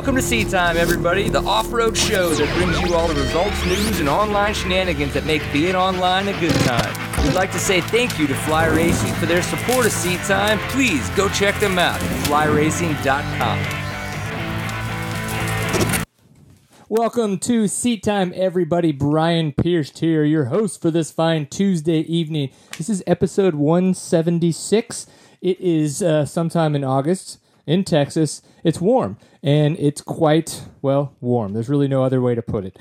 Welcome to Seat Time, everybody, the off road show that brings you all the results, news, and online shenanigans that make being online a good time. We'd like to say thank you to Fly Racing for their support of Seat Time. Please go check them out at flyracing.com. Welcome to Seat Time, everybody. Brian Pierce here, your host for this fine Tuesday evening. This is episode 176. It is uh, sometime in August in Texas. It's warm and it's quite, well, warm. There's really no other way to put it.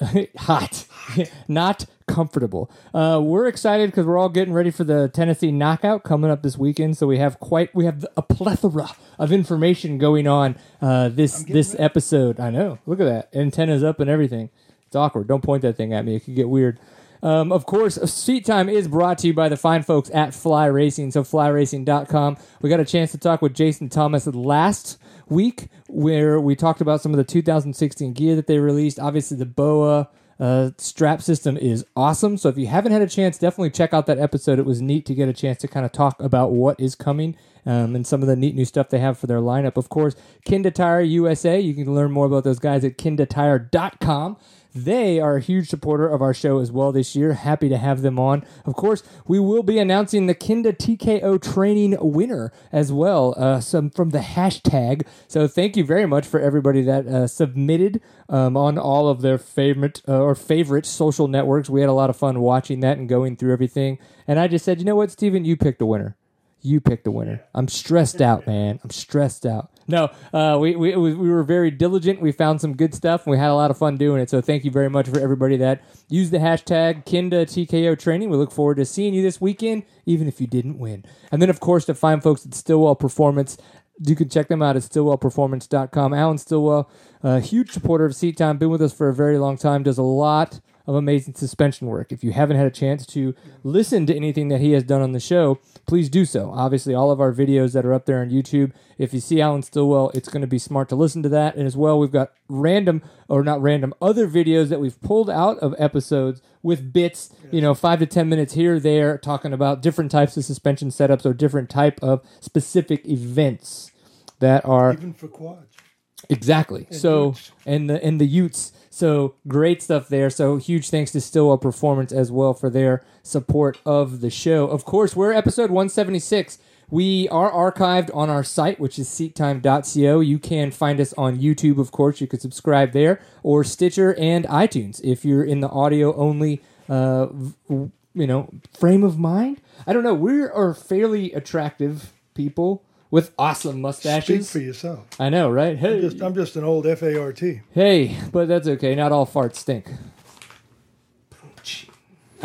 Hot, not comfortable. Uh, we're excited because we're all getting ready for the Tennessee knockout coming up this weekend. So we have quite, we have a plethora of information going on uh, this this episode. I know. Look at that. Antennas up and everything. It's awkward. Don't point that thing at me. It could get weird. Um, of course, Seat Time is brought to you by the fine folks at Fly Racing. So, flyracing.com. We got a chance to talk with Jason Thomas last week where we talked about some of the 2016 gear that they released. Obviously, the BOA uh, strap system is awesome. So, if you haven't had a chance, definitely check out that episode. It was neat to get a chance to kind of talk about what is coming um, and some of the neat new stuff they have for their lineup. Of course, Kenda Tire USA. You can learn more about those guys at kendatire.com. They are a huge supporter of our show as well this year. Happy to have them on. Of course, we will be announcing the Kenda TKO training winner as well, uh, some from the hashtag. So thank you very much for everybody that uh, submitted um, on all of their favorite uh, or favorite social networks. We had a lot of fun watching that and going through everything. And I just said, you know what, Steven, you picked a winner. You pick the winner. I'm stressed out, man. I'm stressed out. No, uh, we, we, we were very diligent. We found some good stuff, and we had a lot of fun doing it. So thank you very much for everybody that used the hashtag Kenda TKO Training. We look forward to seeing you this weekend, even if you didn't win. And then, of course, to find folks at Stillwell Performance, you can check them out at stillwellperformance.com. Alan Stillwell, a huge supporter of Seat Time, been with us for a very long time, does a lot of amazing suspension work. If you haven't had a chance to listen to anything that he has done on the show, please do so. Obviously, all of our videos that are up there on YouTube. If you see Alan Stillwell, it's going to be smart to listen to that. And as well, we've got random, or not random, other videos that we've pulled out of episodes with bits, you know, five to 10 minutes here, there, talking about different types of suspension setups or different type of specific events that are even for quads. Exactly. so Utes. and the and the Utes. So great stuff there. So huge thanks to Stillwell Performance as well for their support of the show. Of course, we're episode 176. We are archived on our site, which is seattime.co. You can find us on YouTube, of course. You can subscribe there, or Stitcher and iTunes if you're in the audio only, uh, you know, frame of mind. I don't know. We are fairly attractive people with awesome mustaches. Speak for yourself. I know, right? Hey, Just, I'm just an old FART. Hey, but that's okay. Not all farts stink.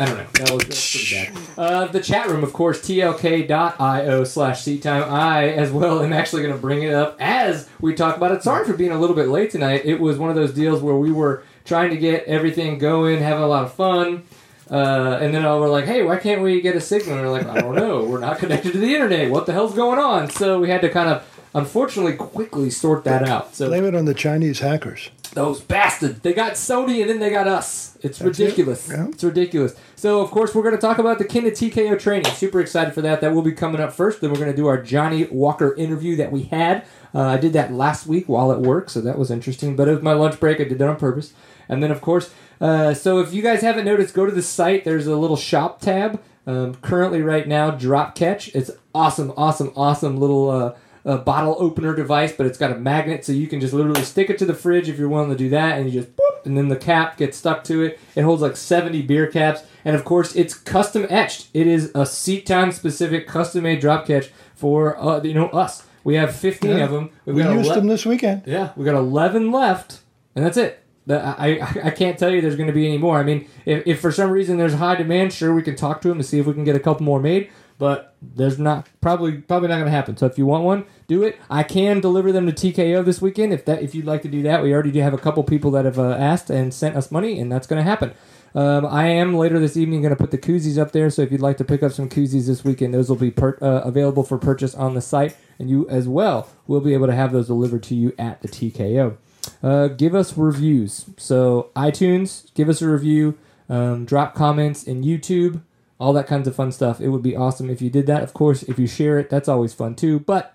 I don't know. That was, that's pretty bad. Uh, the chat room, of course, tlk.io slash seat time. I, as well, am actually going to bring it up as we talk about it. Sorry for being a little bit late tonight. It was one of those deals where we were trying to get everything going, having a lot of fun. Uh, and then we're like, hey, why can't we get a signal? And we're like, I don't know. We're not connected to the internet. What the hell's going on? So we had to kind of, unfortunately, quickly sort that out. So Blame it on the Chinese hackers. those bastards. They got Sony and then they got us. It's That's it. ridiculous. Yeah. It's ridiculous. So, of course, we're going to talk about the Kenda TKO training. Super excited for that. That will be coming up first. Then we're going to do our Jonny Walker interview that we had. Uh, I did that last week while at work, so that was interesting. But it was my lunch break. I did that on purpose. And then, of course, uh, so if you guys haven't noticed, go to the site. There's a little shop tab. Um, currently, right now, Drop Catch. It's awesome, awesome, awesome little uh, uh, bottle opener device, but it's got a magnet, so you can just literally stick it to the fridge if you're willing to do that, and you just boop, and then the cap gets stuck to it. It holds like 70 beer caps, and of course, it's custom etched. It is a seat time specific, custom made drop catch for uh, you know us. We have 15 Yeah. of them. We've We got used ele- them this weekend. yeah, we got 11 left, and that's it. I I can't tell you there's going to be any more. I mean, if, if for some reason there's high demand, sure we can talk to them to see if we can get a couple more made. But there's not probably probably not going to happen. So if you want one, do it. I can deliver them to TKO this weekend if that if you'd like to do that. We already do have a couple people that have uh, asked and sent us money, and that's going to happen. Um, I am later this evening going to put the koozies up there. So if you'd like to pick up some koozies this weekend, those will be per- uh, available for purchase on the site, and you as well will be able to have those delivered to you at the TKO. Uh, give us reviews. So iTunes, give us a review. Um, drop comments in YouTube, all that kinds of fun stuff. It would be awesome if you did that. Of course, if you share it, that's always fun too. But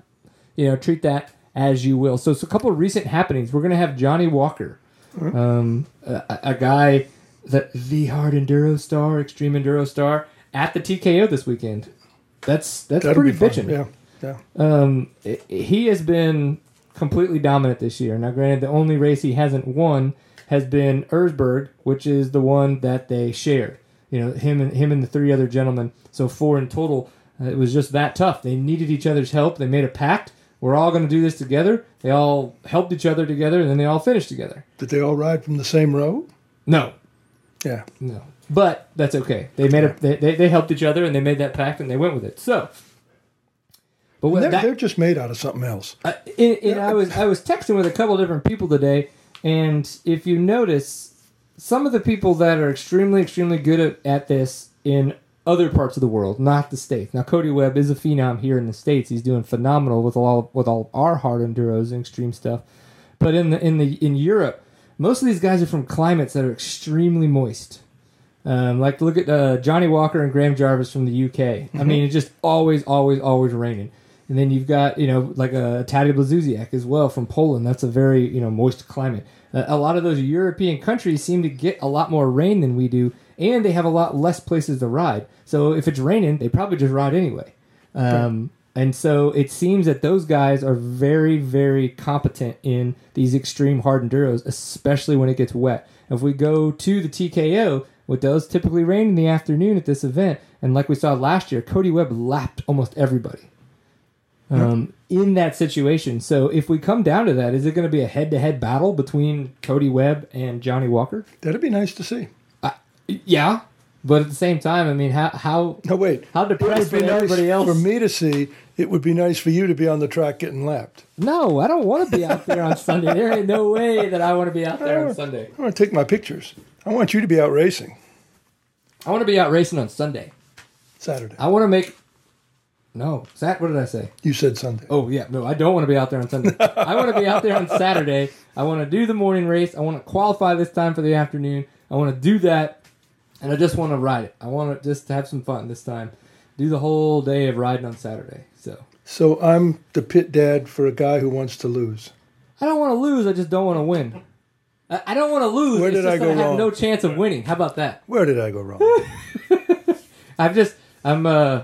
you know, treat that as you will. So, it's a couple of recent happenings. We're going to have Jonny Walker, um, a, a guy that the hard enduro star, extreme enduro star, at the TKO this weekend. That's that's That'll pretty bitching. Yeah, yeah. Um, he has been completely dominant this year. Now, granted, the only race he hasn't won has been Erzberg, which is the one that they shared. You know, him and him and the three other gentlemen. So four in total. Uh, it was just that tough. They needed each other's help. They made a pact. We're all going to do this together. They all helped each other together, and then they all finished together. Did they all ride from the same row? No, Yeah. no, but that's okay. They made a they, they, they helped each other, and they made that pact, and they went with it. So, but They're, that, they're just made out of something else. Uh, and, and I was I was texting with a couple different people today, and if you notice, some of the people that are extremely extremely good at, at this in other parts of the world, not the states. Now Cody Webb is a phenom here in the states. He's doing phenomenal with all with all our hard enduros and extreme stuff. But in the in the in Europe, most of these guys are from climates that are extremely moist. Um, like look at uh, Jonny Walker and Graham Jarvis from the UK. I mean, it's just always, always, always raining. And then you've got you know like a Taddy Blazusiak as well from Poland. That's a very you know moist climate. A lot of those European countries seem to get a lot more rain than we do, and they have a lot less places to ride. So if it's raining, they probably just ride anyway. Um, And so it seems that those guys are very, very competent in these extreme hard enduros, especially when it gets wet. If we go to the TKO, what does typically rain in the afternoon at this event, and like we saw last year, Cody Webb lapped almost everybody um, in that situation. So if we come down to that, is it going to be a head-to-head battle between Cody Webb and Jonny Walker? That'd be nice to see. Yeah, but at the same time, I mean, how how No, wait. how would depressed be would nice everybody else? for me to see. It would be nice for you to be on the track getting lapped. No, I don't want to be out there on Sunday. There ain't no way that I want to be out there on Sunday. I want to take my pictures. I want you to be out racing I want to be out racing on Sunday. Saturday. I want to make. No, Sat. What did I say? You said Sunday. Oh yeah, no, I don't want to be out there on Sunday. I want to be out there on Saturday. I want to do the morning race. I want to qualify this time for the afternoon. I want to do that, and I just want to ride it. I want to just have some fun this time. Do the whole day of riding on Saturday. So So I'm the pit dad for a guy who wants to lose. I don't want to lose. I just don't want to win. I, I don't want to lose. Where did just I go I have wrong? no chance of winning. How about that? Where did I go wrong? I've just I'm uh,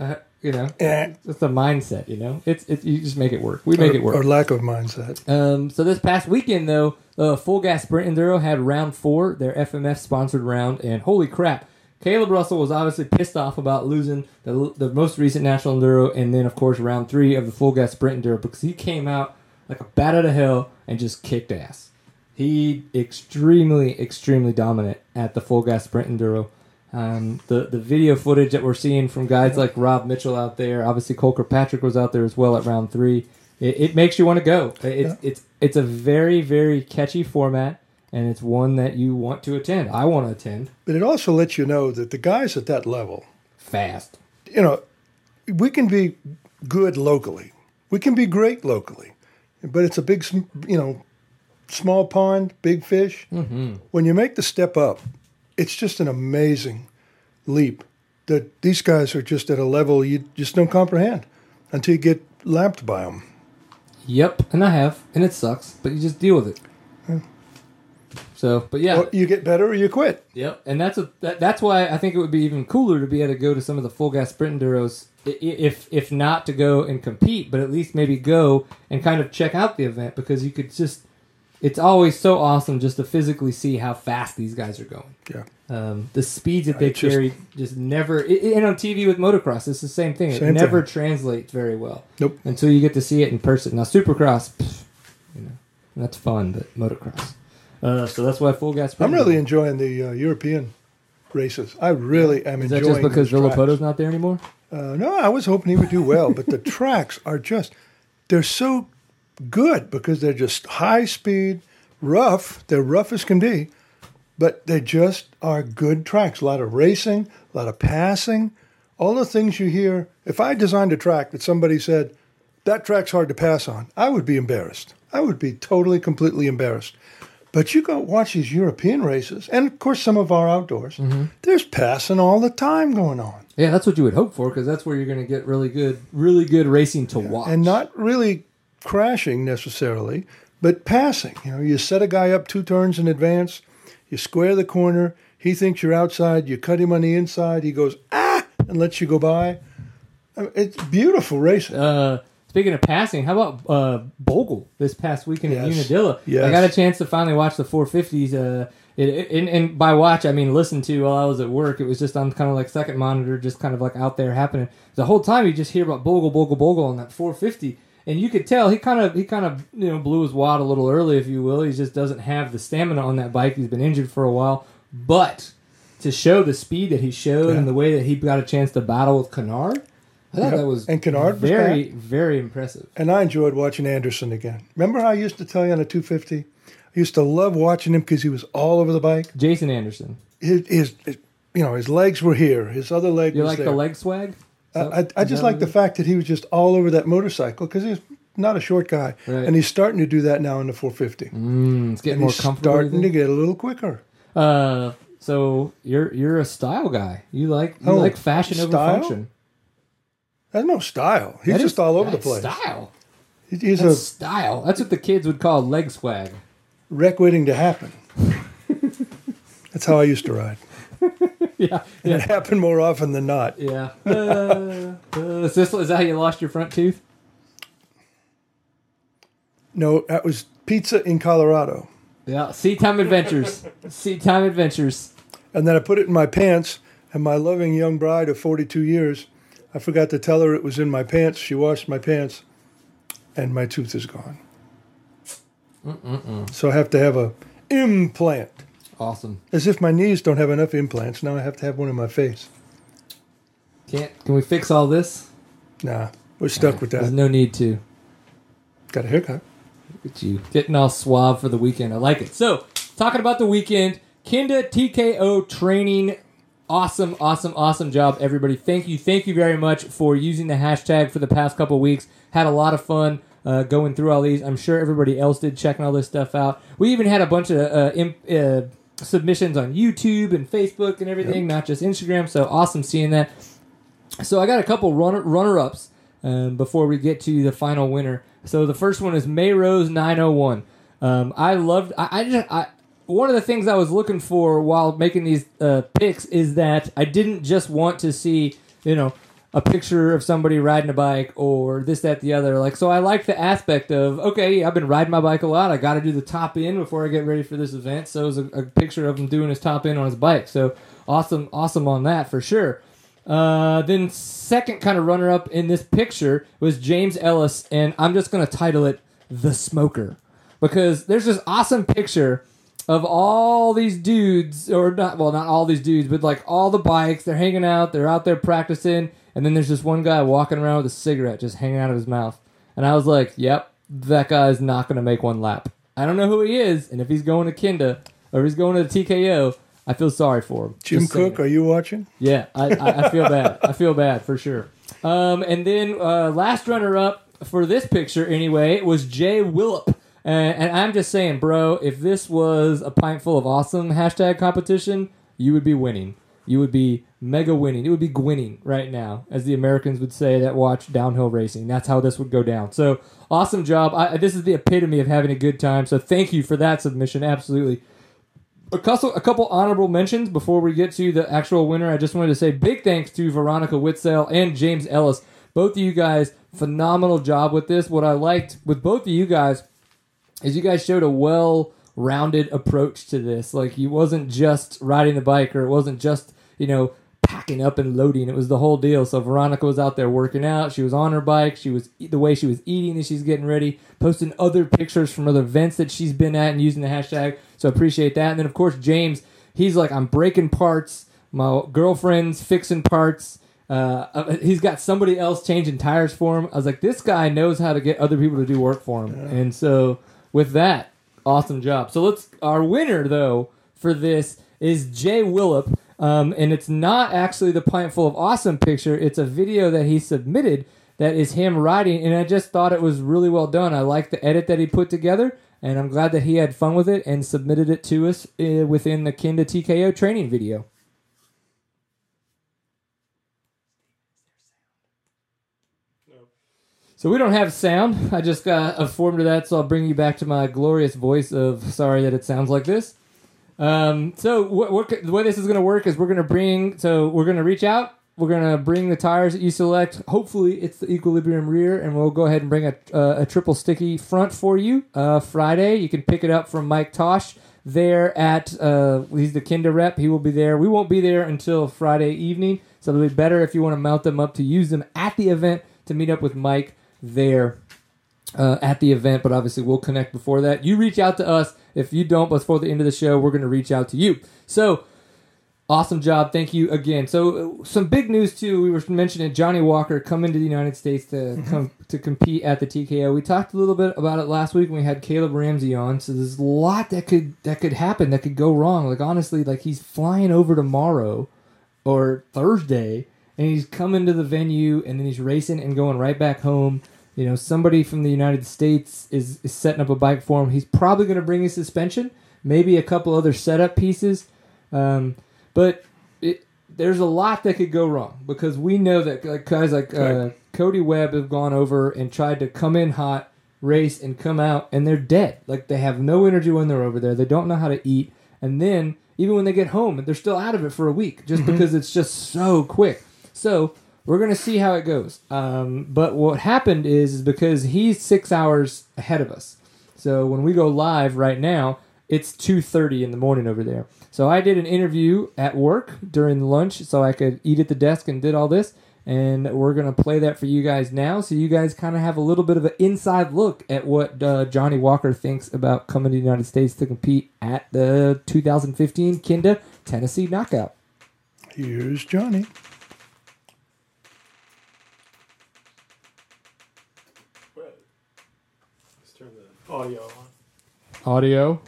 uh you know Eh. it's a mindset. You know it's it's you just make it work. We make or, it work. Or lack of mindset. Um, so this past weekend, though, uh, Full Gas Sprint Enduro had round four, their FMF sponsored round, and holy crap, Kailub Russell was obviously pissed off about losing the, the most recent National Enduro, and then of course round three of the Full Gas Sprint Enduro because he came out like a bat out of hell and just kicked ass. He extremely, extremely dominant at the Full Gas Sprint Enduro. Um, the the video footage that we're seeing from guys like Rob Mitchell out there, obviously Colker Patrick was out there as well at round three. It, it makes you want to go. It's it's it's a very very catchy format, and it's one that you want to attend. I want to attend But it also lets you know that the guys at that level, fast. you know, we can be good locally. We can be great locally. But it's a big, you know, small pond, big fish. Mm-hmm. When you make the step up, it's just an amazing leap that these guys are just at a level you just don't comprehend until you get lapped by them. Yep, and I have, and it sucks, but you just deal with it. So, but yeah, Or you get better or you quit. Yep, and that's a that, that's why I think it would be even cooler to be able to go to some of the full gas sprint enduros, if if not to go and compete, but at least maybe go and kind of check out the event because you could just. It's always so awesome just to physically see how fast these guys are going. Yeah. Um, the speeds that they It's just- carry just never. i- i- And on TV with motocross, it's the same thing. It Same never thing. translates very well. Nope. Until you get to see it in person. Now Supercross, pff, you know, that's fun, but motocross. Uh, so that's why full gas. I'm really enjoying the uh, European races. I really am enjoying. Is that enjoying just because. Villopoto's not there anymore? Uh, no, I was hoping he would do well, but the tracks are just, they're so good because they're just high speed, rough. They're rough as can be, but they just are good tracks. A lot of racing, a lot of passing, all the things you hear. If I designed a track that somebody said, that track's hard to pass on, I would be embarrassed. I would be totally, completely embarrassed. But you go watch these European races, and of course some of our outdoors. Mm-hmm. There's passing all the time going on. Yeah, that's what you would hope for because that's where you're going to get really good, really good racing to watch. and not really crashing necessarily, but passing. You know, you set a guy up two turns in advance, you square the corner, he thinks you're outside, you cut him on the inside, he goes, ah, and lets you go by. I mean, It's beautiful racing. Uh, speaking of passing, how about uh, Bogle this past weekend at Unadilla? Yes. I got a chance to finally watch the 450s. Uh, it, it, and, and by watch, I mean listen to while I was at work. It was just on kind of like second monitor, just kind of like out there happening. The whole time you just hear about Bogle, Bogle, Bogle on that 450. And you could tell he kind of he kind of you know blew his wad a little early, if you will. He just doesn't have the stamina on that bike. He's been injured for a while, but to show the speed that he showed Yeah. and the way that he got a chance to battle with Kennard, I thought Yep. that was And Kennard was very back. very impressive. And I enjoyed watching Anderson again. Remember how I used to tell you on a 250? I used to love watching him because he was all over the bike. Jason Anderson, His, his, his- you know, his legs were here. His other leg you was like there. the leg swag? I, I, I just like the fact that he was just all over that motorcycle because he's not a short guy, Right. and he's starting to do that now in the 450. Mm, it's getting And more comfortable. starting to get a little quicker. Uh, so you're you're a style guy. You like you Oh, like fashion over style? function. That's no style. He's That just is- all over the place. Style. He's That's a style. That's what the kids would call leg swag. wreck waiting to happen. That's how I used to ride. yeah, And it happened more often than not. yeah. Uh, uh, is, this, is that how you lost your front tooth? No, that was pizza in Colorado. Yeah. Seat time adventures. seat time adventures. And then I put it in my pants, and my loving young bride of 42 years, I forgot to tell her it was in my pants. She washed my pants, and my tooth is gone. So I have to have a implant. Awesome. As if my knees don't have enough implants. Now I have to have one in my face. Can't. Can we fix all this? Nah, we're stuck with that. There's no need to. Got a haircut. Look at you getting all suave for the weekend. I like it. So, talking about the weekend, Kenda TKO training. Awesome, awesome, awesome job, everybody. Thank you, thank you very much for using the hashtag for the past couple weeks. Had a lot of fun uh, going through all these. I'm sure everybody else did checking all this stuff out. We even had a bunch of uh, imp, uh, submissions on YouTube and Facebook and everything, not just Instagram. So awesome seeing that. So I got a couple runner runner ups um, before we get to the final winner. So the first one is May Rose nine oh one. Um, I loved. I, I just. I, one of the things I was looking for while making these uh, picks is that I didn't just want to see, you know, a picture of somebody riding a bike or this, that, the other. Like, so I like the aspect of okay, I've been riding my bike a lot. I got to do the top end before I get ready for this event. So it was a, a picture of him doing his top end on his bike. So awesome, awesome on that for sure. Uh, then second kind of runner up in this picture was James Ellis, and I'm just gonna title it "The Smoker" because there's this awesome picture of all these dudes, or not, well, not all these dudes, but like all the bikes. They're hanging out, they're out there practicing, and then there's this one guy walking around with a cigarette just hanging out of his mouth, and I was like, "Yep, that guy's not gonna make one lap." I don't know who he is, and if he's going to Kinda or he's going to the TKO, I feel sorry for him. Jim Cook, are you watching? Yeah, I, I, I feel bad. I feel bad for sure. Um, and then uh, last runner up for this picture, anyway, was Jay Willop. Uh, and I'm just saying, bro, if this was a pint full of awesome hashtag competition, you would be winning. You would be mega winning. It would be gwinning right now, as the Americans would say that watch downhill racing. That's how this would go down. So awesome job. I, this is the epitome of having a good time. So thank you for that submission. Absolutely a couple, a couple honorable mentions before we get to the actual winner. I just wanted to say big thanks to Veronica Witzel and James Ellis. Both of you guys, phenomenal job with this. What I liked with both of you guys is you guys showed a well rounded approach to this. Like you wasn't just riding the bike or it wasn't just, you know, packing up and loading. It was the whole deal. So Veronica was out there working out. She was on her bike. She was the way she was eating as she's getting ready, posting other pictures from other events that she's been at and using the hashtag. So appreciate that. And then of course James, he's like, I'm breaking parts. My girlfriend's fixing parts. Uh, he's got somebody else changing tires for him. I was like, this guy knows how to get other people to do work for him. And so with that, awesome job. So let's our winner though for this is Jay Willop. Um, and it's not actually the pint full of awesome picture. It's a video that he submitted that is him riding, and I just thought it was really well done. I like the edit that he put together, and I'm glad that he had fun with it and submitted it to us uh, within the Kenda TKO training video. So we don't have sound. I just got a form to that, so I'll bring you back to my glorious voice of sorry that it sounds like this. Um, so what, what, the way this is going to work is we're going to bring, so we're going to reach out. We're going to bring the tires that you select. Hopefully it's the Equilibrium rear, and we'll go ahead and bring a, uh, a triple sticky front for you. Uh, Friday, you can pick it up from Mike Tosh there at, uh, he's the Kenda rep. He will be there. We won't be there until Friday evening, so it'll be better if you want to mount them up to use them at the event to meet up with Mike there uh, at the event, but obviously we'll connect before that. You reach out to us. If you don't, before the end of the show, we're going to reach out to you. So, awesome job. Thank you again. So, some big news too. We were mentioning Jonny Walker coming to the United States to Mm-hmm. come to compete at the TKO. We talked a little bit about it last week when we had Caleb Ramsey on. So there's a lot that could that could happen that could go wrong. Like honestly, like he's flying over tomorrow or Thursday, and he's coming to the venue, and then he's racing and going right back home. You know, somebody from the United States is, is setting up a bike for him. He's probably going to bring his suspension, maybe a couple other setup pieces, um, but it, there's a lot that could go wrong because we know that like guys like uh, Cody Webb have gone over and tried to come in hot, race, and come out, and they're dead. Like they have no energy when they're over there. They don't know how to eat, and then even when they get home, they're still out of it for a week just because it's just so quick. So we're gonna see how it goes. Um, but what happened is, is because he's six hours ahead of us. So when we go live right now, it's two thirty in the morning over there. So I did an interview at work during lunch, so I could eat at the desk and did all this. And we're gonna play that for you guys now, so you guys kind of have a little bit of an inside look at what uh, Jonny Walker thinks about coming to the United States to compete at the 2015 Kenda Tennessee Knockout. Here's Jonny. Let's turn the audio on. Audio.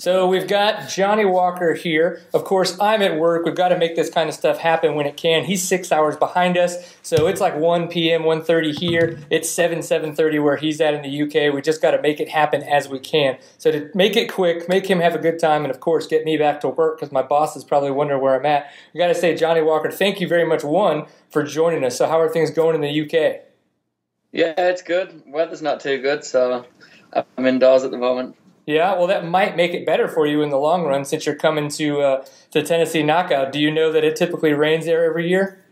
So we've got Jonny Walker here. Of course, I'm at work. We've got to make this kind of stuff happen when it can. He's six hours behind us, so it's like 1 p.m., 1.30 here. It's 7, 7.30 where he's at in the UK. We just got to make it happen as we can. So to make it quick, make him have a good time, and of course, get me back to work because my boss is probably wondering where I'm at. We got to say, Jonny Walker, thank you very much, one, for joining us. So how are things going in the UK? Yeah, it's good. Weather's not too good, so I'm indoors at the moment. Yeah, well, that might make it better for you in the long run since you're coming to uh, the Tennessee Knockout. Do you know that it typically rains there every year?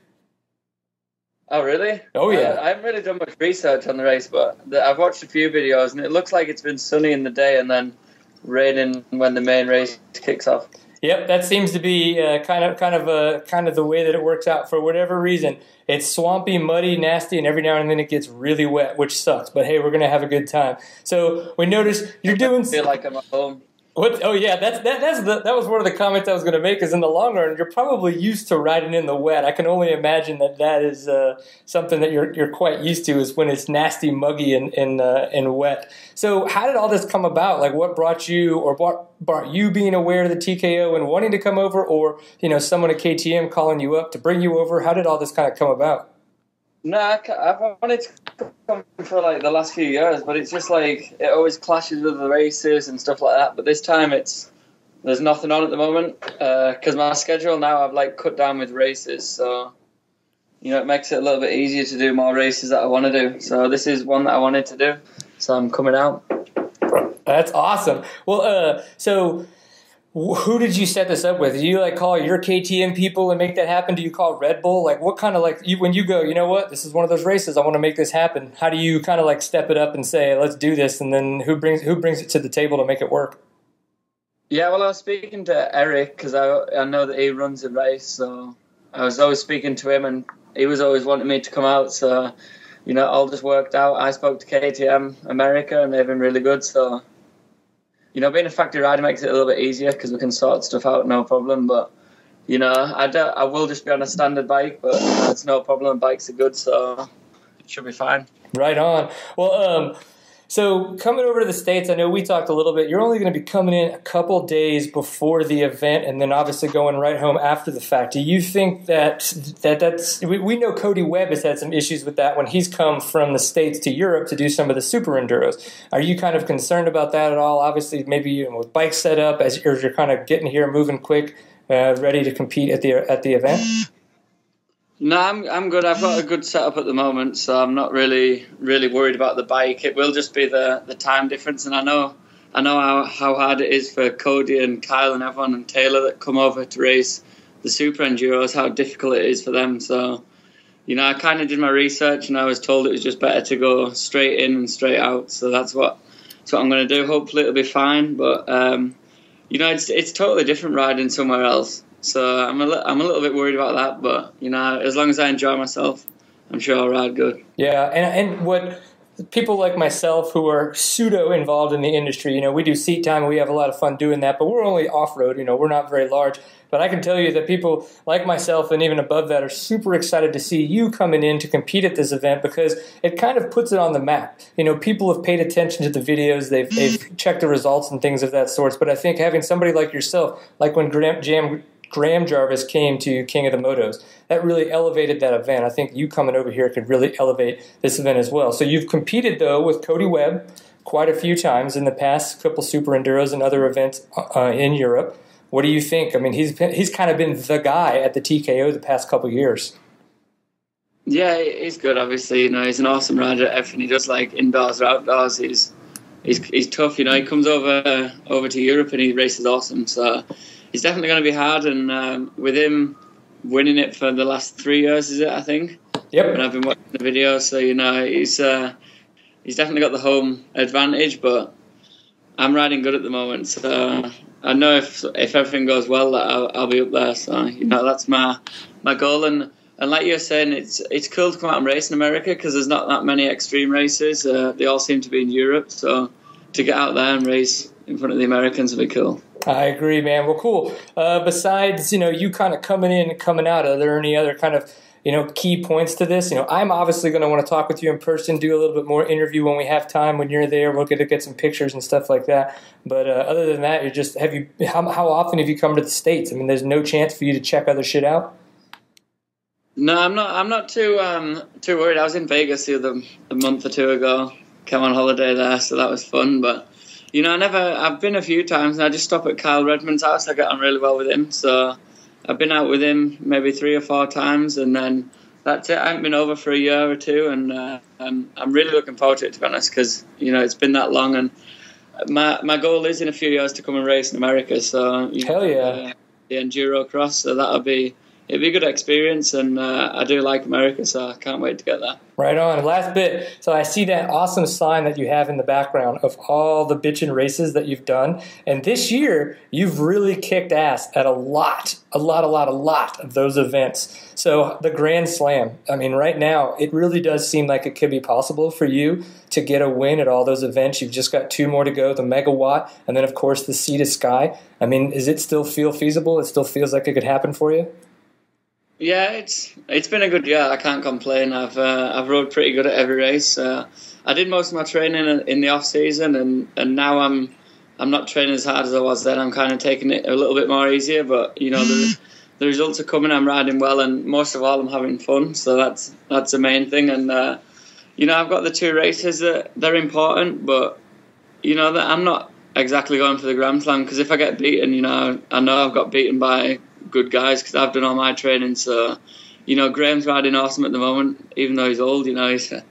Oh, really? Oh, yeah. I, I haven't really done much research on the race, but the, I've watched a few videos, and it looks like it's been sunny in the day and then raining when the main race kicks off. Yep, that seems to be uh, kind of kind of uh, kind of the way that it works out for whatever reason. It's swampy, muddy, nasty, and every now and then it gets really wet, which sucks. But hey, we're gonna have a good time. So we notice you're doing. I feel like I'm at home. What? Oh yeah, that's that. That's the, that was one of the comments I was going to make. Is in the long run, you're probably used to riding in the wet. I can only imagine that that is uh, something that you're you're quite used to. Is when it's nasty, muggy, and and uh, and wet. So how did all this come about? Like, what brought you, or brought brought you being aware of the TKO and wanting to come over, or you know, someone at KTM calling you up to bring you over? How did all this kind of come about? No, I've wanted to come for like the last few years, but it's just like it always clashes with the races and stuff like that. But this time, it's there's nothing on at the moment because my schedule now I've like cut down with races, so you know it makes it a little bit easier to do more races that I want to do. So this is one that I wanted to do, so I'm coming out. That's awesome. Well, uh, so who did you set this up with? Do you like call your KTM people and make that happen? Do you call Red Bull? Like, what kind of like you when you go? You know what? This is one of those races. I want to make this happen. How do you kind of like step it up and say, "Let's do this"? And then who brings who brings it to the table to make it work? Yeah, well, I was speaking to Eric because I I know that he runs a race, so I was always speaking to him, and he was always wanting me to come out. So, you know, all just worked out. I spoke to KTM America, and they've been really good. So, you know, being a factory rider makes it a little bit easier because we can sort stuff out no problem. But you know, I do, I will just be on a standard bike, but it's no problem. Bikes are good, so it should be fine. Right on. Well, um, so coming over to the states, I know we talked a little bit. You're only going to be coming in a couple days before the event, and then obviously going right home after the fact. Do you think that that that's we, we know Cody Webb has had some issues with that when he's come from the states to Europe to do some of the super enduros. Are you kind of concerned about that at all? Obviously, maybe you know, with bike set up as you're, you're kind of getting here, moving quick, uh, ready to compete at the at the event. No, I'm I'm good. I've got a good setup at the moment, so I'm not really really worried about the bike. It will just be the the time difference, and I know I know how, how hard it is for Cody and Kyle and everyone and Taylor that come over to race the super enduros. How difficult it is for them. So, you know, I kind of did my research, and I was told it was just better to go straight in and straight out. So that's what that's what I'm going to do. Hopefully, it'll be fine. But um, you know, it's it's totally different riding somewhere else. So I'm a, li- I'm a little bit worried about that, but you know, as long as I enjoy myself, I'm sure I'll ride good. Yeah, and and what people like myself who are pseudo involved in the industry, you know, we do seat time and we have a lot of fun doing that, but we're only off road, you know, we're not very large. But I can tell you that people like myself and even above that are super excited to see you coming in to compete at this event because it kind of puts it on the map. You know, people have paid attention to the videos, they've, they've mm. checked the results and things of that sort. But I think having somebody like yourself, like when Graham, Jam, Graham Jarvis came to King of the Motos. That really elevated that event. I think you coming over here could really elevate this event as well. So you've competed though with Cody Webb quite a few times in the past couple Super Enduros and other events uh, in Europe. What do you think? I mean, he's been, he's kind of been the guy at the TKO the past couple years. Yeah, he's good. Obviously, you know, he's an awesome rider. Everything he does, like indoors or outdoors, he's he's he's tough. You know, he comes over over to Europe and he races awesome. So it's definitely going to be hard. And um, with him winning it for the last three years, is it? I think. Yep. And I've been watching the video, so you know he's uh, he's definitely got the home advantage. But I'm riding good at the moment, so I know if if everything goes well, that I'll, I'll be up there. So you know that's my my goal. And and like you're saying, it's it's cool to come out and race in America because there's not that many extreme races. Uh, they all seem to be in Europe, so to get out there and race in front of the Americans would be cool. I agree, man. Well, cool. Uh, besides, you know, you kind of coming in and coming out, are there any other kind of, you know, key points to this? You know, I'm obviously going to want to talk with you in person, do a little bit more interview when we have time. When you're there, we'll get to get some pictures and stuff like that. But uh, other than that, you're just have you how, how often have you come to the states? I mean, there's no chance for you to check other shit out. No, I'm not. I'm not too um, too worried. I was in Vegas the other a month or two ago. Came on holiday there, so that was fun. But you know, I never. I've been a few times, and I just stop at Kyle Redmond's house. I get on really well with him, so I've been out with him maybe three or four times, and then that's it. I haven't been over for a year or two, and uh, I'm I'm really looking forward to it to be honest, because you know it's been that long, and my my goal is in a few years to come and race in America. So you hell know, yeah, uh, the enduro cross. So that'll be it'd be a good experience, and uh, I do like America, so I can't wait to get there. Right on. Last bit. So I see that awesome sign that you have in the background of all the bitchin' races that you've done. And this year, you've really kicked ass at a lot, a lot, a lot, a lot of those events. So the Grand Slam, I mean, right now, it really does seem like it could be possible for you to get a win at all those events. You've just got two more to go the Megawatt, and then, of course, the Sea to Sky. I mean, does it still feel feasible? It still feels like it could happen for you? Yeah, it's it's been a good year. I can't complain. I've uh, I've rode pretty good at every race. Uh, I did most of my training in the off season, and, and now I'm I'm not training as hard as I was then. I'm kind of taking it a little bit more easier. But you know the the results are coming. I'm riding well, and most of all, I'm having fun. So that's that's the main thing. And uh, you know I've got the two races that they're important, but you know that I'm not exactly going for the Grand Slam because if I get beaten, you know I know I've got beaten by good guys because I've done all my training. So, you know, Graham's riding awesome at the moment, even though he's old. You know, he's. Uh,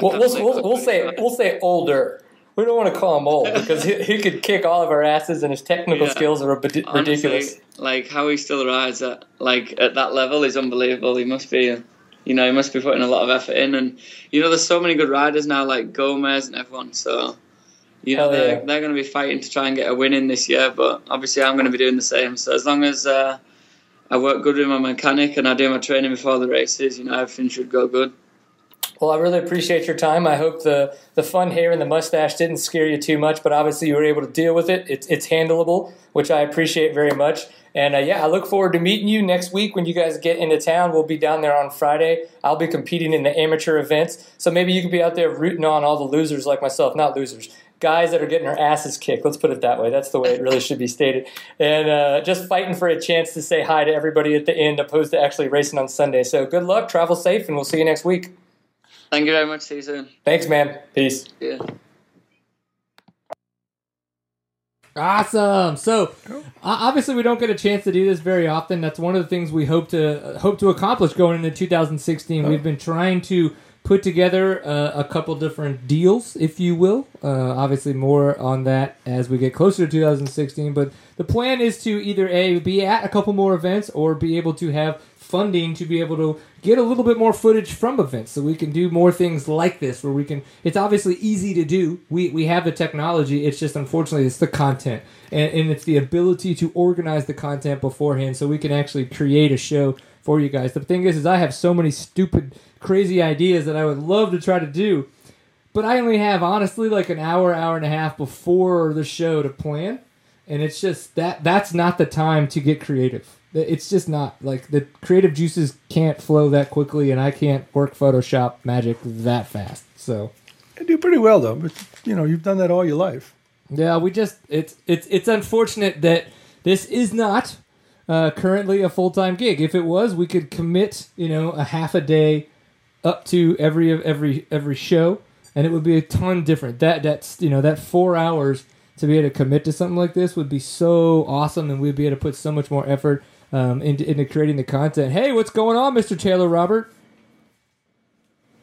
well, we'll, we'll, we'll say we'll say older. We don't want to call him old because he, he could kick all of our asses, and his technical yeah. skills are ridiculous. Honestly, like how he still rides at like at that level is unbelievable. He must be, you know, he must be putting a lot of effort in, and you know, there's so many good riders now, like Gomez and everyone. So you know, they're, yeah. they're going to be fighting to try and get a win in this year, but obviously I'm going to be doing the same. So as long as uh, I work good with my mechanic and I do my training before the races, you know, everything should go good. Well, I really appreciate your time. I hope the, the fun hair and the mustache didn't scare you too much, but obviously you were able to deal with it. It's, it's handleable, which I appreciate very much. And uh, yeah, I look forward to meeting you next week when you guys get into town. We'll be down there on Friday. I'll be competing in the amateur events. So maybe you can be out there rooting on all the losers like myself. Not losers, guys that are getting their asses kicked. Let's put it that way. That's the way it really should be stated. And uh, just fighting for a chance to say hi to everybody at the end, opposed to actually racing on Sunday. So good luck, travel safe, and we'll see you next week. Thank you very much. See you soon. Thanks, man. Peace. Yeah. Awesome. So, uh, obviously, we don't get a chance to do this very often. That's one of the things we hope to uh, hope to accomplish going into 2016. We've been trying to put together uh, a couple different deals, if you will. Uh, obviously, more on that as we get closer to 2016. But the plan is to either a be at a couple more events or be able to have funding to be able to get a little bit more footage from events so we can do more things like this where we can it's obviously easy to do we we have the technology it's just unfortunately it's the content and, and it's the ability to organize the content beforehand so we can actually create a show for you guys. The thing is is i have so many stupid crazy ideas that i would love to try to do but i only have honestly like an hour hour and a half before the show to plan and it's just that that's not the time to get creative. It's just not like the creative juices can't flow that quickly and i can't work photoshop magic that fast so. You do pretty well though, but you know you've done that all your life. yeah we just it's it's it's unfortunate that this is not uh, currently a full-time gig. If it was we could commit you know a half a day up to every of every every show and it would be a ton different. That that's you know that four hours to be able to commit to something like this would be so awesome and we'd be able to put so much more effort um, into, into creating the content. Hey what's going on mr taylor robert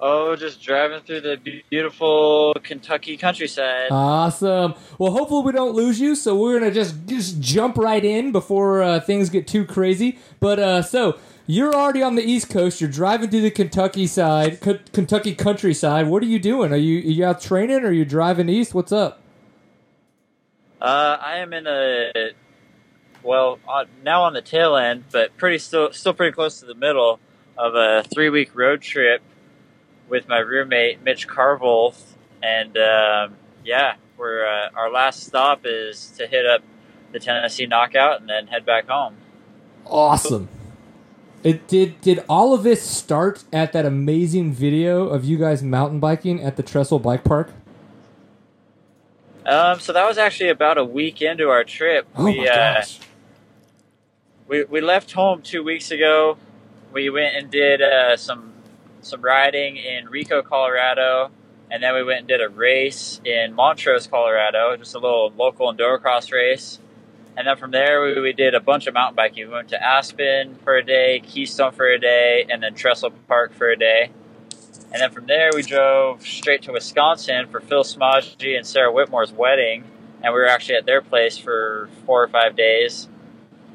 Oh, just driving through the beautiful Kentucky countryside. Awesome. Well, hopefully we don't lose you, so we're gonna just just jump right in before uh, things get too crazy. But uh, so you're already on the East Coast. You're driving through the Kentucky side, K- Kentucky countryside. What are you doing? Are you are you out training? Or are you driving east? What's up? Uh, I am in a well on, now on the tail end, but pretty still still pretty close to the middle of a three week road trip with my roommate Mitch Carville, and um, yeah, we're uh, our last stop is to hit up the Tennessee Knockout and then head back home. Awesome. It did. Did all of this start at that amazing video of you guys mountain biking at the Trestle Bike Park? Um, so that was actually about a week into our trip. Oh we my uh, gosh! we we left home two weeks ago. We went and did uh, some some riding in Rico, Colorado, and then we went and did a race in Montrose, Colorado, just a little local endurocross race. And then from there, we, we did a bunch of mountain biking. We went to Aspen for a day, Keystone for a day, and then Trestle Park for a day. And then from there, we drove straight to Wisconsin for Phil Smage and Sarah Whitmore's wedding. And we were actually at their place for four or five days.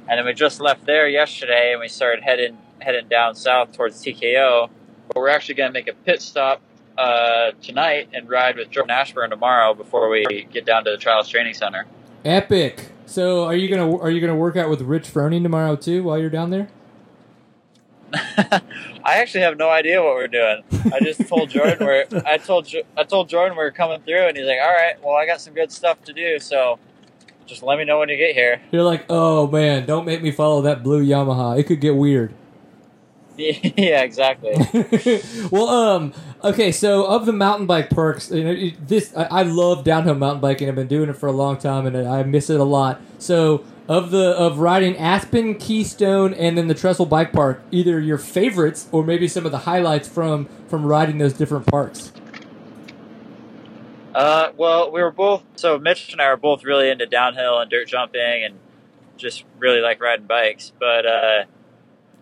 And then we just left there yesterday and we started heading heading down south towards TKO. But we're actually going to make a pit stop uh, tonight and ride with Jordan Ashburn tomorrow before we get down to the Trials Training Center. Epic. So are you gonna are you gonna work out with Rich Froning tomorrow too while you're down there? I actually have no idea what we're doing. I just told Jordan we're I told I told Jordan we're coming through, and he's like, "All right, well, I got some good stuff to do, so just let me know when you get here." You're like, oh man, don't make me follow that blue Yamaha. It could get weird. yeah, exactly. well, um, okay, so of the mountain bike perks, you know, this I, I love downhill mountain biking. I've been doing it for a long time, and I miss it a lot. So, of the of riding Aspen, Keystone, and then the Trestle Bike Park, either your favorites or maybe some of the highlights from from riding those different parks. Uh, well, we were both so Mitch and I are both really into downhill and dirt jumping, and just really like riding bikes. But uh,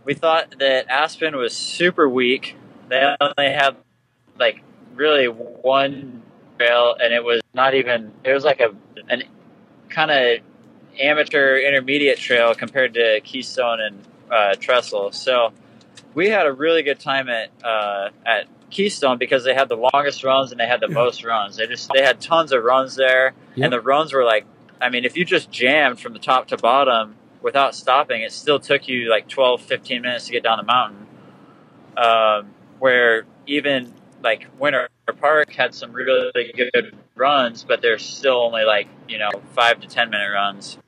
we thought that Aspen was super weak. They only had like really one trail, and it was not even. It was like a an kind of amateur intermediate trail compared to Keystone and uh, Trestle. So we had a really good time at uh, at Keystone because they had the longest runs and they had the most runs. They just they had tons of runs there, Yep. and the runs were like, I mean, if you just jammed from the top to bottom without stopping, it still took you like 12, 15 minutes to get down the mountain. Um, where even like Winter Park had some really good runs, but they're still only like you know five to ten minute runs.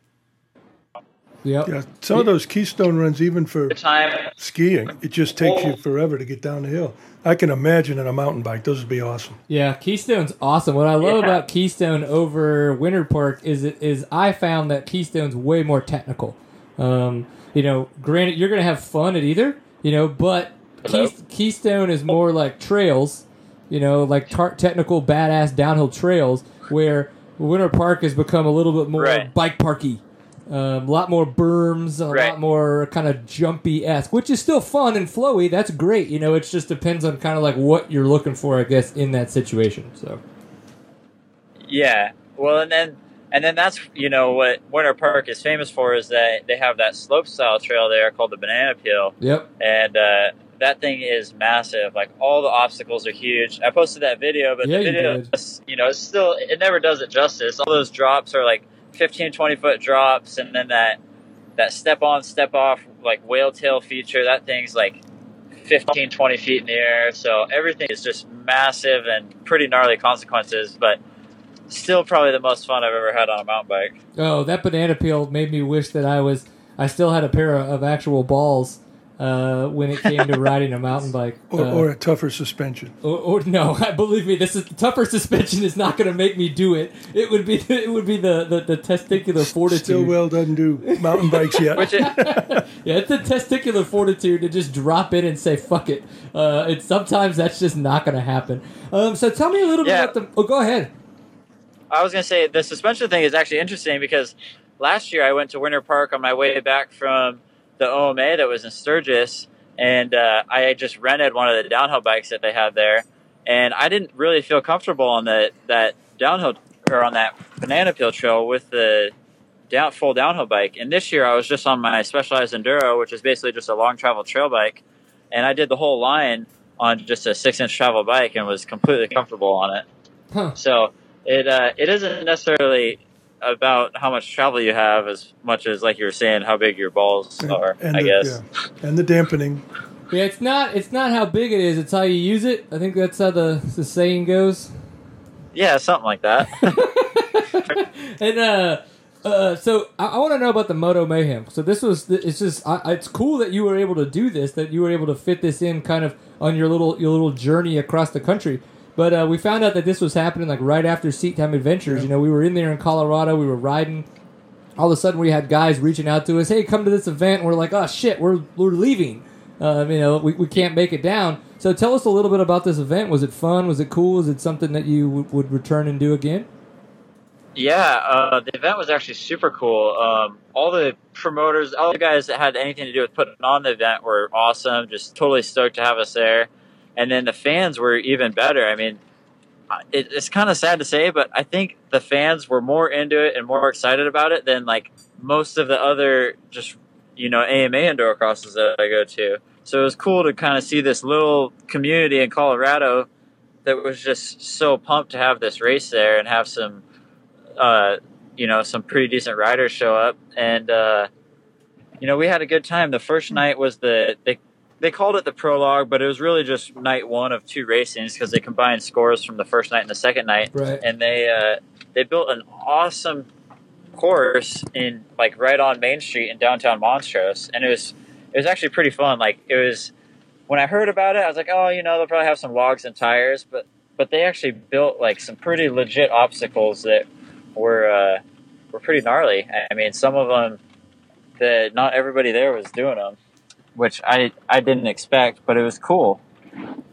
Yep. Yeah, some of those Keystone runs, even for time skiing, it just takes you forever to get down the hill. I can imagine on a mountain bike, those would be awesome. Yeah, Keystone's awesome. What I love Yeah. about Keystone over Winter Park is it is I found that Keystone's way more technical. Um, you know, granted you're gonna have fun at either, you know, but? Key, Keystone is more like trails, you know, like tar- technical badass downhill trails where Winter Park has become a little bit more Right. bike parky. Um, a lot more berms, a lot more kind of jumpy esque, which is still fun and flowy. That's great. You know, it just depends on kind of like what you're looking for, I guess, in that situation. So, Yeah. Well, and then and then that's you know what Winter Park is famous for is that they have that slope style trail there called the Banana Peel, yep. and uh, that thing is massive. Like all the obstacles are huge. I posted that video, but Yeah, the video, is- you know, it's still it never does it justice. All those drops are like 15, 20 foot drops, and then that that step on, step off like whale tail feature. That thing's like 15, 20 feet in the air. So everything is just massive and pretty gnarly consequences, but still probably the most fun I've ever had on a mountain bike. Oh, that banana peel made me wish that I was. I still had a pair of, of actual balls uh, when it came to riding a mountain bike. Or, Uh, or a tougher suspension. Or, or no, believe me, this is tougher suspension is not going to make me do it. It would be it would be the the, the testicular fortitude. Stillwell doesn't do mountain bikes yet. Which it, Yeah, it's the testicular fortitude to just drop in and say fuck it. Uh, it's sometimes that's just not going to happen. Um, so tell me a little Yeah. bit about the. Oh, go ahead. I was gonna say the suspension thing is actually interesting because last year I went to Winter Park on my way back from the OMA that was in Sturgis, and uh, I just rented one of the downhill bikes that they had there, and I didn't really feel comfortable on the that downhill or on that banana peel trail with the down full downhill bike. And this year I was just on my Specialized Enduro, which is basically just a long travel trail bike, and I did the whole line on just a six inch travel bike and was completely comfortable on it. Huh. So it uh, it isn't necessarily about how much travel you have as much as like you were saying how big your balls are. and I the, guess. yeah. and the dampening. Yeah, it's not it's not how big it is. It's how you use it. I think that's how the the saying goes. Yeah, something like that. And uh, uh, so I, I want to know about the Moto Mayhem. So this was it's just I, I- it's cool that you were able to do this. That you were able to fit this in kind of on your little your little journey across the country. But uh, we found out that this was happening like right after Seat Time Adventures. You know, we were in there in Colorado. We were riding. All of a sudden, we had guys reaching out to us. Hey, come to this event. And we're like, oh shit, we're we're leaving. Um, you know, we, we can't make it down. So tell us a little bit about this event. Was it fun? Was it cool? Was it something that you w- would return and do again? yeah, uh, the event was actually super cool. Um, all the promoters, all the guys that had anything to do with putting on the event were awesome. Just totally stoked to have us there. And then the fans were even better. I mean, it, it's kind of sad to say, but I think the fans were more into it and more excited about it than like most of the other just you know AMA enduro crosses that I go to. So it was cool to kind of see this little community in Colorado that was just so pumped to have this race there and have some, uh, you know, some pretty decent riders show up. And uh, you know, we had a good time. The first night was the they called it the prologue, but it was really just night one of two racings because they combined scores from the first night and the second night Right. and they uh, they built an awesome course in like right on Main Street in downtown Montrose, and it was it was actually pretty fun. Like it was when I heard about it, I was like, oh, you know, they'll probably have some logs and tires, but but they actually built like some pretty legit obstacles that were uh, were pretty gnarly. I- I mean, some of them that not everybody there was doing them, which I I didn't expect, but it was cool.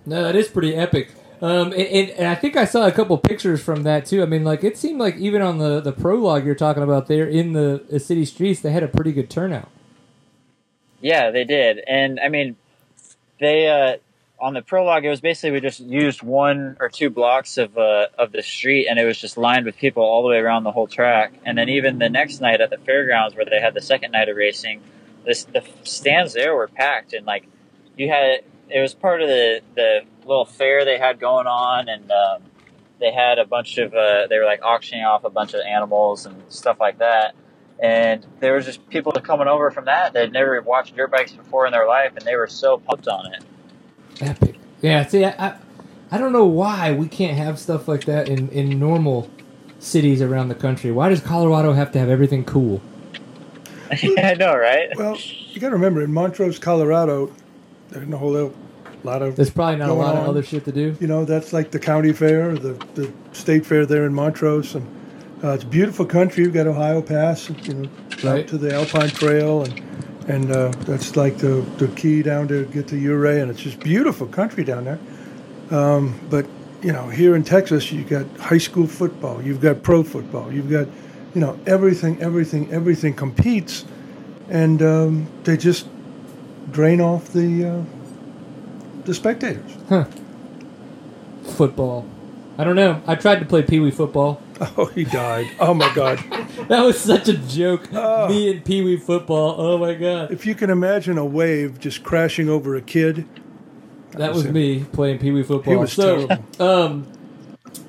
No, that is pretty epic. Um, and, and, and I think I saw a couple pictures from that too. I mean, like it seemed like even on the, the prologue you're talking about there in the, the city streets, they had a pretty good turnout. Yeah, they did, and I mean, they uh, on the prologue. It was basically we just used one or two blocks of uh, of the street, and it was just lined with people all the way around the whole track. And then even the next night at the fairgrounds, where they had the second night of racing, the stands there were packed, and like you had it was part of the the little fair they had going on, and um, they had a bunch of uh, they were like auctioning off a bunch of animals and stuff like that and there was just people coming over from that that had never watched dirt bikes before in their life, and they were so pumped on it. Epic. Yeah. See, I, I, I don't know why we can't have stuff like that in, in normal cities around the country. Why does Colorado have to have everything cool? I know, right? Well, you got to remember in Montrose, Colorado, there's a whole lot of There's probably not a Going lot of other shit to do. you know that's like the county fair, the the state fair there in Montrose, and uh, it's a beautiful country. You've got Ohio Pass, you know, Right. out to the Alpine Trail, and and uh, that's like the the key down to get to Ouray, and it's just beautiful country down there. Um, but you know, here in Texas, you've got high school football, you've got pro football, you've got, you know, everything, everything, everything competes, and um, they just drain off the uh, the spectators. Football. I don't know. I tried to play Pee Wee football. Oh, he died. Oh my God! That was such a joke. Oh. Me and Pee Wee football. Oh my god. If you can imagine a wave just crashing over a kid, That was was me playing Pee Wee football. He was so, terrible. um,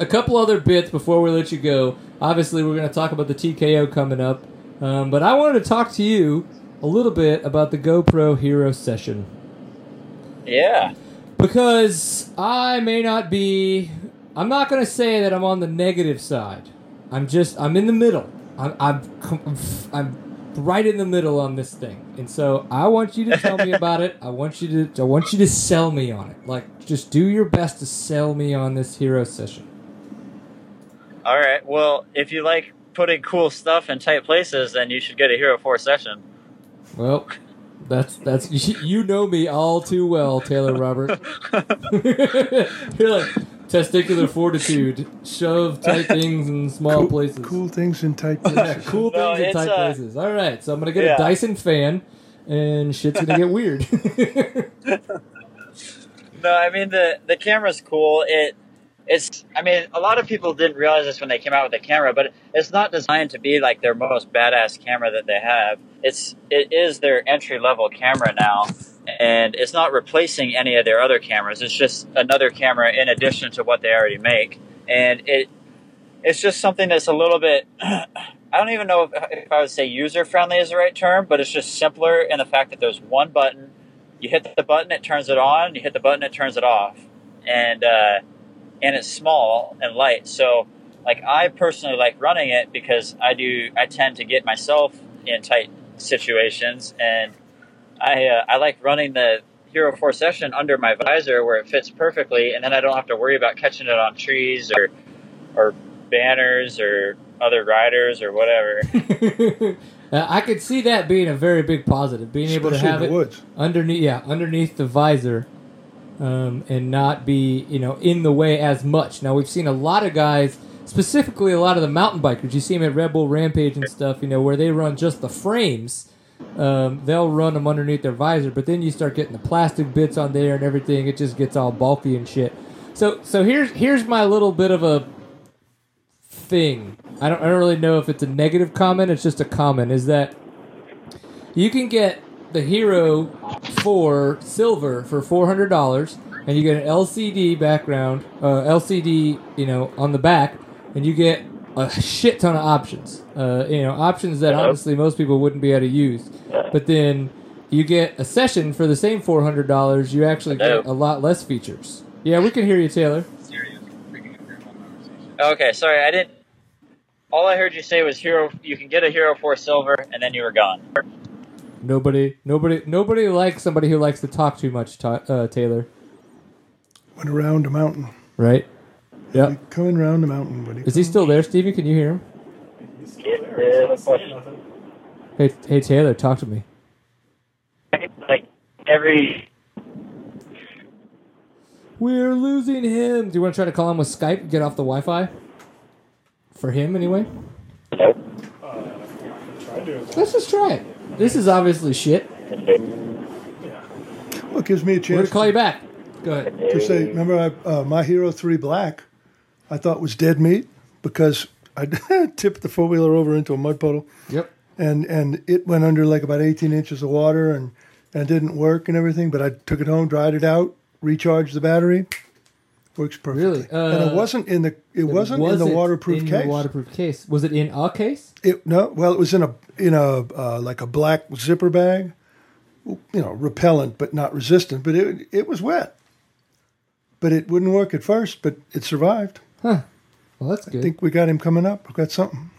a couple other bits before we let you go. Obviously, we're going to talk about the TKO coming up, um, but I wanted to talk to you a little bit about the GoPro Hero session Yeah. because I may not be. I'm not going to say that I'm on the negative side. I'm just. I'm in the middle. I'm. I'm. I'm right in the middle on this thing, and so I want you to tell me about it. I want you to. I want you to sell me on it. Like, just do your best to sell me on this hero session. All right. Well, if you like putting cool stuff in tight places, then you should get a Hero 4 session. Well, that's that's you know me all too well, Taylor Robert. You're like testicular fortitude, shove tight things in small cool, places. cool things in tight Yeah, places. cool No, things in tight uh, places. All right, so I'm gonna get yeah. a Dyson fan, and shit's gonna get weird. No, I mean the the camera's cool. It it's I mean a lot of people didn't realize this when they came out with the camera, but it's not designed to be like their most badass camera that they have. It's it is their entry level camera now, and it's not replacing any of their other cameras. It's just another camera in addition to what they already make, and it it's just something that's a little bit. I don't even know if, if I would say user friendly is the right term, but it's just simpler in the fact that there's one button you hit the button, it turns it on. You hit the button, it turns it off, and uh, and it's small and light. So, like I personally like running it because I do. I tend to get myself in tight situations, and I uh, I like running the Hero Four Session under my visor where it fits perfectly, and then I don't have to worry about catching it on trees or or banners or other riders or whatever. I could see that being a very big positive, being able to have it woods. underneath, yeah, underneath the visor, um, and not be, you know, in the way as much. Now we've seen a lot of guys, specifically a lot of the mountain bikers. You see them at Red Bull Rampage and stuff, you know, where they run just the frames. Um, they'll run them underneath their visor, but then you start getting the plastic bits on there and everything. It just gets all bulky and shit. So, so here's here's my little bit of a thing. I don't, I don't really know if it's a negative comment. It's just a comment. Is that you can get the Hero for silver for four hundred dollars, and you get an LCD background, uh, LCD, you know, on the back, and you get a shit ton of options. Uh, you know, options that honestly most people wouldn't be able to use. But then you get a session for the same four hundred dollars. You actually get a lot less features. Yeah, we can hear you, Taylor. Okay, sorry, I didn't. All I heard you say was hero. You can get a hero for silver, and then you were gone. Nobody, nobody, nobody likes somebody who likes to talk too much. Ta- uh, Taylor, Went around a mountain. right? Yeah. Coming around the mountain, buddy. Is he still there, Steven? Can you hear him? He's still there. He's not. Hey, hey, Taylor, talk to me. Like every. We're losing him. Do you want to try to call him with Skype? Get off the Wi-Fi. For him, anyway. Uh, try doing. Let's just try it. This is obviously shit. Well, it gives me a chance We're gonna chance call you back. Go ahead. to say, remember, I, uh, my Hero 3 Black, I thought was dead meat because I tipped the four wheeler over into a mud puddle Yep. and, and it went under like about 18 inches of water and, and didn't work and everything. But I took it home, dried it out, recharged the battery. Works perfectly. Really? and Uh, it wasn't in the it, wasn't in the waterproof in case. The waterproof case. Was it in a case? It no, well, it was in a in a uh, like a black zipper bag, you know, repellent but not resistant. But it it was wet, but it wouldn't work at first. But it survived. Huh. Well, that's good. I think we got him coming up. We got something.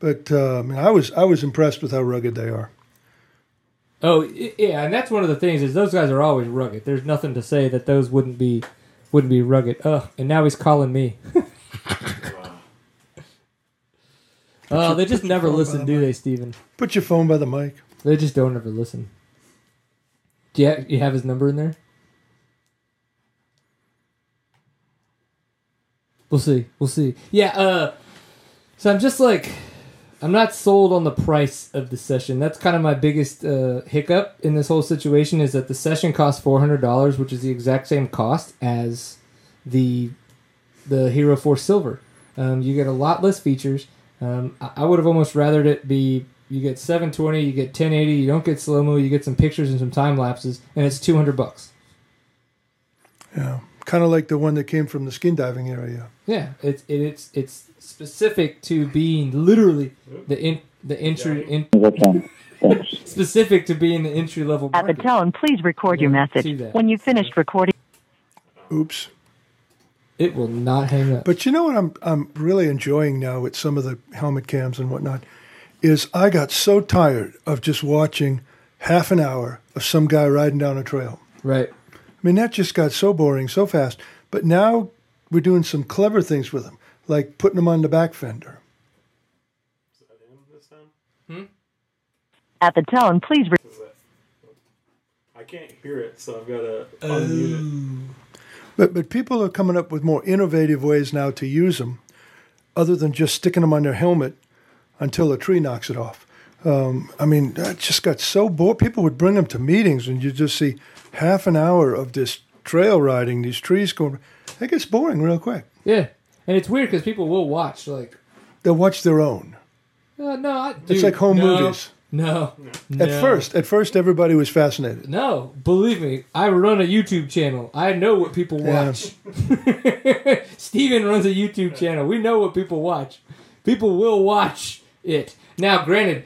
But uh, I mean, I was I was impressed with how rugged they are. Oh yeah, and that's one of the things is those guys are always rugged. There's nothing to say that those wouldn't be wouldn't be rugged. Ugh, and now he's calling me. oh, they just never phone by listen, the do mic. they, Steven? Put your phone by the mic. They just don't ever listen. Do you, you have his number in there? We'll see. We'll see. Yeah. Uh, so I'm just like, I'm not sold on the price of the session. That's kind of my biggest uh, hiccup in this whole situation is that the session costs four hundred dollars, which is the exact same cost as the the Hero Four Silver. Um, you get a lot less features. Um, I, I would have almost rathered it be you get 720, you get 1080, you don't get slow mo, you get some pictures and some time lapses, and it's 200 bucks. Yeah, kind of like the one that came from the skin diving area. Yeah, it's it, it's it's specific to being literally the in the entry in, specific to being the entry level. At the tone, please record your Yeah, see message. When you've finished recording, Oops. It will not hang up. But you know what I'm I'm really enjoying now with some of the helmet cams and whatnot is I got so tired of just watching half an hour of some guy riding down a trail. right. I mean that just got so boring so fast. But now we're doing some clever things with them, like putting them on the back fender. Is that him this time? at the tone, please re- I can't hear it, so I've got to unmute it. But but people are coming up with more innovative ways now to use them, other than just sticking them on their helmet until a tree knocks it off. Um, I mean, that just got so bored. People would bring them to meetings, and you just see half an hour of this trail riding, these trees going. It gets boring real quick. Yeah, and it's weird because people will watch like, They'll watch their own. uh, no, I, It's like home no, movies. No, At first, at first, everybody was fascinated. No, believe me, I run a YouTube channel. I know what people Yeah. watch. Steven runs a YouTube channel. We know what people watch. People will watch it. Now, granted,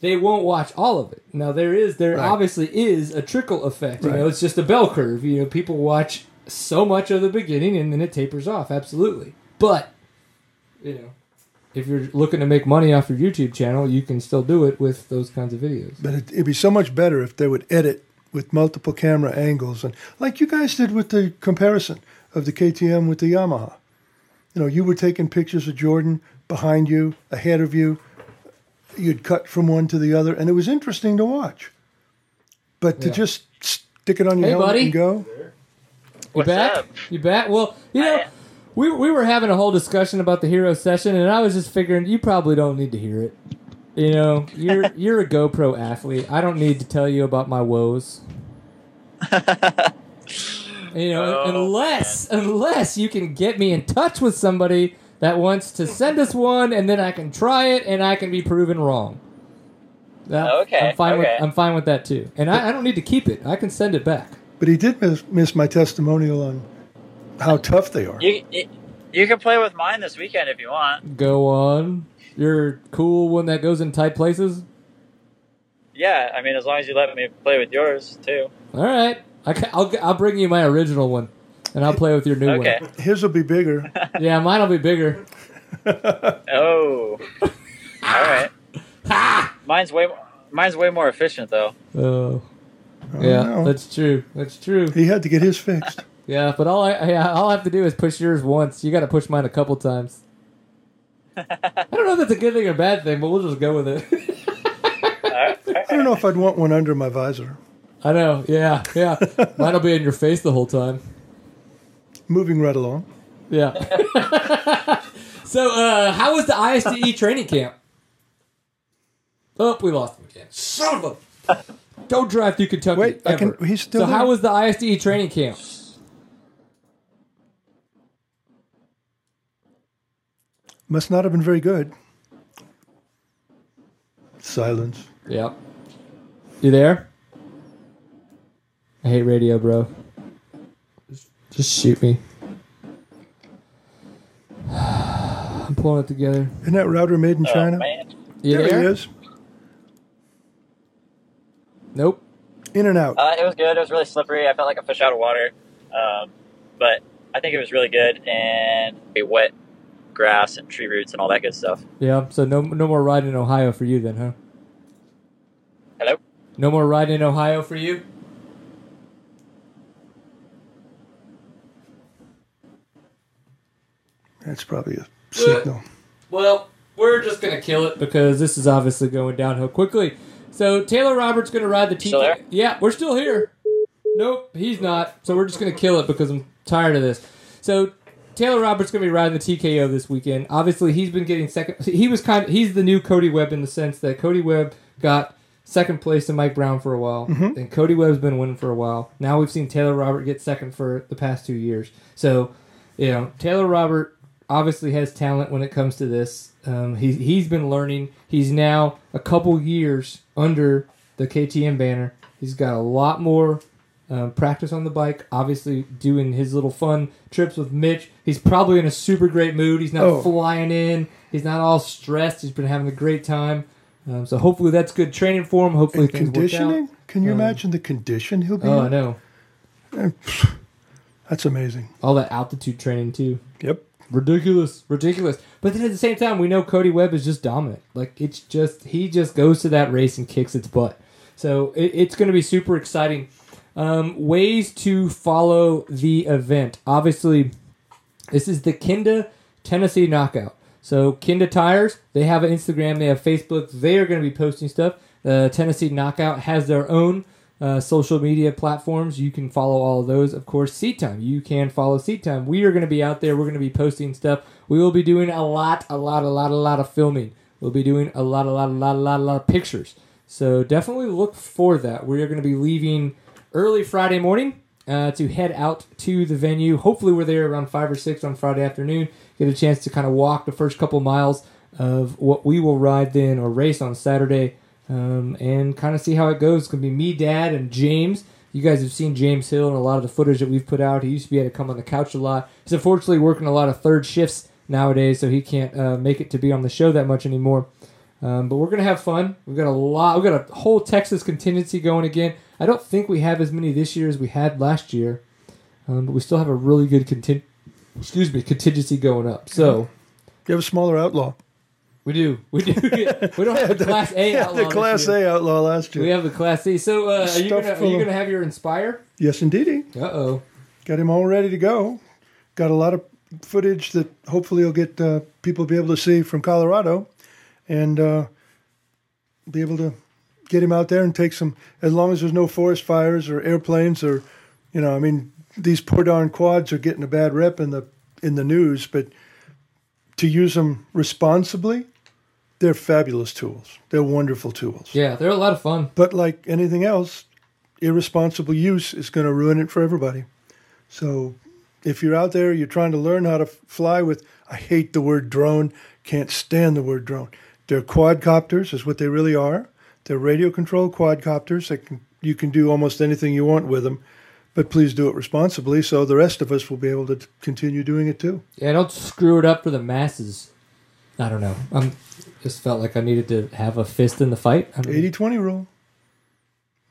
they won't watch all of it. Now there is there Right. obviously is a trickle effect. You know, it's just a bell curve. You know, people watch so much of the beginning and then it tapers off. Absolutely. But you know, if you're looking to make money off your YouTube channel, you can still do it with those kinds of videos. But it, it'd be so much better if they would edit with multiple camera angles and like you guys did with the comparison of the KTM with the Yamaha. You know, you were taking pictures of Jordan behind you, ahead of you. You'd cut from one to the other, and it was interesting to watch. But to Yeah. just stick it on your Hey, helmet buddy. and go, You What's back? up? You back? Well, you know, I- we we were having a whole discussion about the hero session, and I was just figuring you probably don't need to hear it. You know, you're you're a GoPro athlete. I don't need to tell you about my woes. You know, Oh, unless unless you can get me in touch with somebody that wants to send us one, and then I can try it, and I can be proven wrong. That- Okay, I'm fine okay. with I'm fine with that too, and I, I don't need to keep it. I can send it back. but he did miss, miss my testimonial on how tough they are. You, you you can play with mine this weekend if you want. Go on. You're cool one that goes in tight places. Yeah, I mean as long as you let me play with yours too. All right, I ca- I'll I'll bring you my original one, and I'll play with your new Okay. one. His will be bigger. Yeah, mine'll be bigger. Oh. All right. Mine's way mine's way more efficient though. Oh. oh, yeah, no. that's true. That's true. He had to get his fixed. Yeah, but all I yeah, all I have to do is push yours once. You got to push mine a couple times. I don't know if that's a good thing or bad thing, but we'll just go with it. All right. I don't know if I'd want one under my visor. I know. Yeah, yeah. Mine'll be in your face the whole time. Moving right along. Yeah. so, uh, how was the ISDE training camp? Oh, we lost him again. Son of a! Don't drive through Kentucky. Wait, I can- ever. he's still So, there. how was the ISDE training camp? Must not have been very good. Silence. Yep. You there? I hate radio, bro. Just, just shoot me. I'm pulling it together. Isn't that router made in Oh, China? man. You there, there? he is. Nope. In and out. Uh, it was good. It was really slippery. I felt like a fish out of water. Um, but I think it was really good and a wet grass and tree roots and all that good stuff. Yeah. So no, no more riding in Ohio for you then, huh? Hello? No more riding in Ohio for you. That's probably a signal. Well, we're just gonna kill it because this is obviously going downhill quickly. So Taylor Roberts gonna ride the TK. Still there? Yeah, we're still here. Nope, he's not. So we're just gonna kill it because I'm tired of this. So Taylor Roberts going to be riding the TKO this weekend. Obviously, he's been getting second. He was kind. Of, he's the new Cody Webb in the sense that Cody Webb got second place to Mike Brown for a while, mm-hmm. and Cody Webb's been winning for a while. Now we've seen Taylor Robert get second for the past two years. So, you know, Taylor Robert obviously has talent when it comes to this. Um, he he's been learning. He's now a couple years under the KTM banner. He's got a lot more um, practice on the bike. Obviously, doing his little fun trips with Mitch. He's probably in a super great mood. He's not Oh. flying in. He's not all stressed. He's been having a great time. Um, so hopefully that's good training for him. Hopefully And things work conditioning? Can you Um, imagine the condition he'll be out. Oh, I know. That's amazing. All that altitude training too. Yep. Ridiculous, ridiculous. But then at the same time, we know Cody Webb is just dominant. Like it's just he just goes to that race and kicks its butt. So it, it's going to be super exciting. Um, ways to follow the event. Obviously, this is the Kenda Tennessee Knockout. So Kenda Tires, they have an Instagram, they have Facebook. They are going to be posting stuff. Uh, Tennessee Knockout has their own uh, social media platforms. You can follow all of those. Of course, Seat Time. You can follow Seat Time. We are going to be out there. We're going to be posting stuff. We will be doing a lot, a lot, a lot, a lot of filming. We'll be doing a lot, a lot, a lot, a lot, a lot of pictures. So definitely look for that. We are going to be leaving early Friday morning uh, to head out to the venue. Hopefully, we're there around five or six on Friday afternoon. Get a chance to kind of walk the first couple miles of what we will ride then or race on Saturday, um, and kind of see how it goes. It's gonna be me, Dad, and James. You guys have seen James Hill and a lot of the footage that we've put out. He used to be able to come on the couch a lot. He's unfortunately working a lot of third shifts nowadays, so he can't uh, make it to be on the show that much anymore. Um, but we're gonna have fun. We've got a lot. We've got a whole Texas contingency going again. I don't think we have as many this year as we had last year, um, but we still have a really good contin- excuse me contingency going up. So You have a smaller outlaw. We do, we do. we don't have the Class A Yeah, outlaw the Class. A outlaw last year. We have the Class C. So uh, are you gonna are you gonna have your Inspire? yes, indeedy. Uh oh. Got him all ready to go. Got a lot of footage that hopefully will get uh, people be able to see from Colorado, and uh, be able to get him out there and take some. As long as there's no forest fires or airplanes or, you know, I mean, these poor darn quads are getting a bad rep in the in the news, but to use them responsibly, they're fabulous tools. They're wonderful tools. Yeah, they're a lot of fun. But like anything else, irresponsible use is going to ruin it for everybody. So if you're out there, you're trying to learn how to fly with, I hate the word drone, can't stand the word drone. They're quadcopters, is what they really are. They're radio controlled quadcopters. That can, you can do almost anything you want with them, but please do it responsibly so the rest of us will be able to t- continue doing it too. Yeah, don't screw it up for the masses. I don't know. I'm just felt like I needed to have a fist in the fight. I mean, 80 20 rule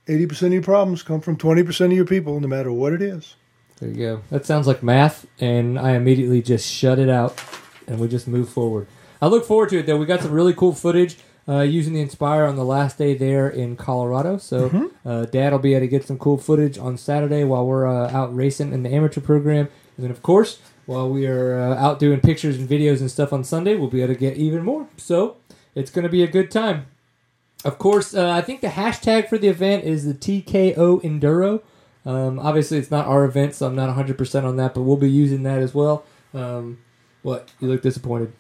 80% of your problems come from 20% of your people, no matter what it is. There you go. That sounds like math, and I immediately just shut it out, and we just move forward. I look forward to it though. We got some really cool footage uh, using the Inspire on the last day there in Colorado. So uh, Dad will be able to get some cool footage on Saturday while we're uh, out racing in the amateur program, and then of course while we are uh, out doing pictures and videos and stuff on Sunday, we'll be able to get even more. So it's going to be a good time. Of course, uh, I think the hashtag for the event is the TKO Enduro. Um, obviously, it's not our event, so I'm not 100% on that, but we'll be using that as well. Um, what? You look disappointed.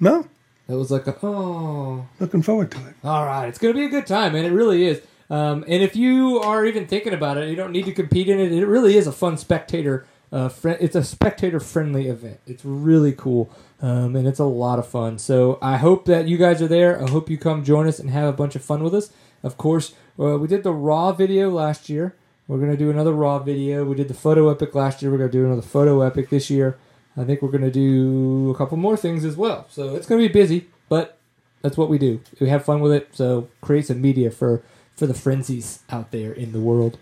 No, That was like a, oh. looking forward to it. All right, it's going to be a good time, man. It really is. Um, and if you are even thinking about it, you don't need to compete in it. It really is a fun spectator. Uh, fri it's a spectator friendly event. It's really cool, um, and it's a lot of fun. So I hope that you guys are there. I hope you come join us and have a bunch of fun with us. Of course, uh, we did the raw video last year. We're gonna do another raw video. We did the photo epic last year. We're gonna do another photo epic this year. I think we're gonna do a couple more things as well. So it's gonna be busy, but that's what we do. We have fun with it. So create some media for for the frenzies out there in the world.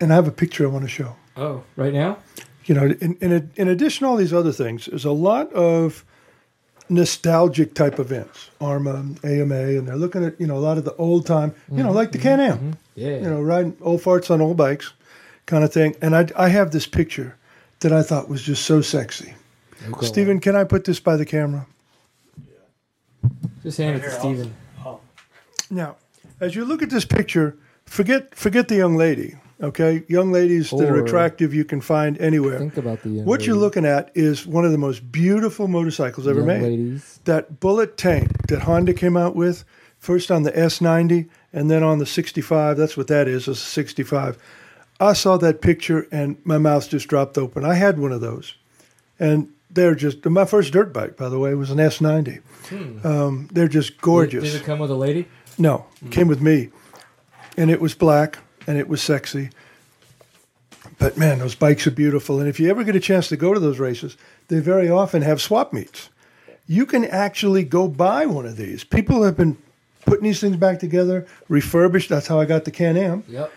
And I have a picture I want to show. Oh, right now? You know, in, in, in addition to all these other things, there's a lot of nostalgic type events, AHRMA, AMA, and they're looking at, you know, a lot of the old time, you know, like the mm-hmm. Can Am, mm-hmm. Yeah. you know, riding old farts on old bikes kind of thing. And I, I have this picture that I thought was just so sexy. Okay. Stephen, can I put this by the camera? just hand it to Steven. Now, as you look at this picture, forget forget the young lady. Okay, young ladies that are attractive you can find anywhere. Think about the young What you're looking at is one of the most beautiful motorcycles ever Young made. ladies. That bullet tank that Honda came out with, first on the S90 and then on the 65. That's what that is, It's a 65. I saw that picture and my mouth just dropped open. I had one of those, and they're just my first dirt bike, by the way, was an S90. Um, they're just gorgeous. Hmm. Did, did it come with a lady? No, came with me, and it was black and it was sexy. But man, those bikes are beautiful. And if you ever get a chance to go to those races, they very often have swap meets. You can actually go buy one of these. People have been putting these things back together, refurbished. That's how I got the Can Am. Yep.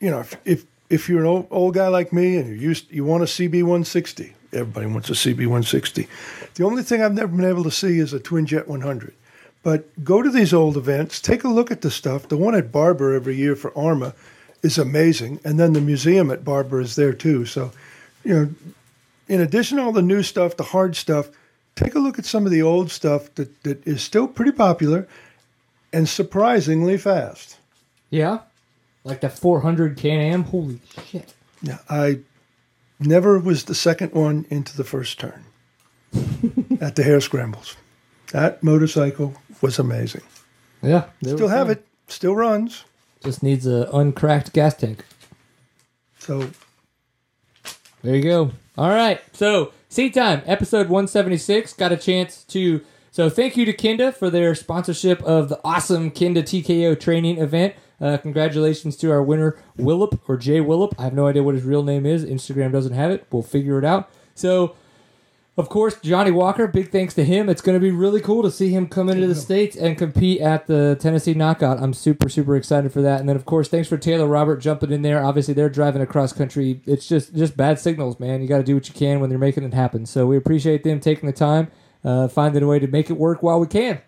You know, if, if if you're an old, old guy like me and you used you want a CB 160, everybody wants a CB 160. The only thing I've never been able to see is a twin jet 100. But go to these old events, take a look at the stuff. The one at Barber every year for AHRMA is amazing, and then the museum at Barber is there too. So, you know, in addition to all the new stuff, the hard stuff, take a look at some of the old stuff that, that is still pretty popular and surprisingly fast. Yeah. Like the 400 Can Am. Holy shit. Yeah, I never was the second one into the first turn at the hare scrambles. That motorcycle was amazing. Yeah. Still have fun. it. Still runs. Just needs a uncracked gas tank. So There you go. All right. So, Seat Time, episode 176. Got a chance to. So, thank you to Kenda for their sponsorship of the awesome Kenda TKO training event. Uh, congratulations to our winner, Willip or Jay Willip. I have no idea what his real name is. Instagram doesn't have it. We'll figure it out. So, of course, Jonny Walker, big thanks to him. It's going to be really cool to see him come into the States and compete at the Tennessee Knockout. I'm super, super excited for that. And then, of course, thanks for Taylor Robert jumping in there. Obviously, they're driving across country. It's just just bad signals, man. You got to do what you can when they're making it happen. So we appreciate them taking the time, uh, finding a way to make it work while we can.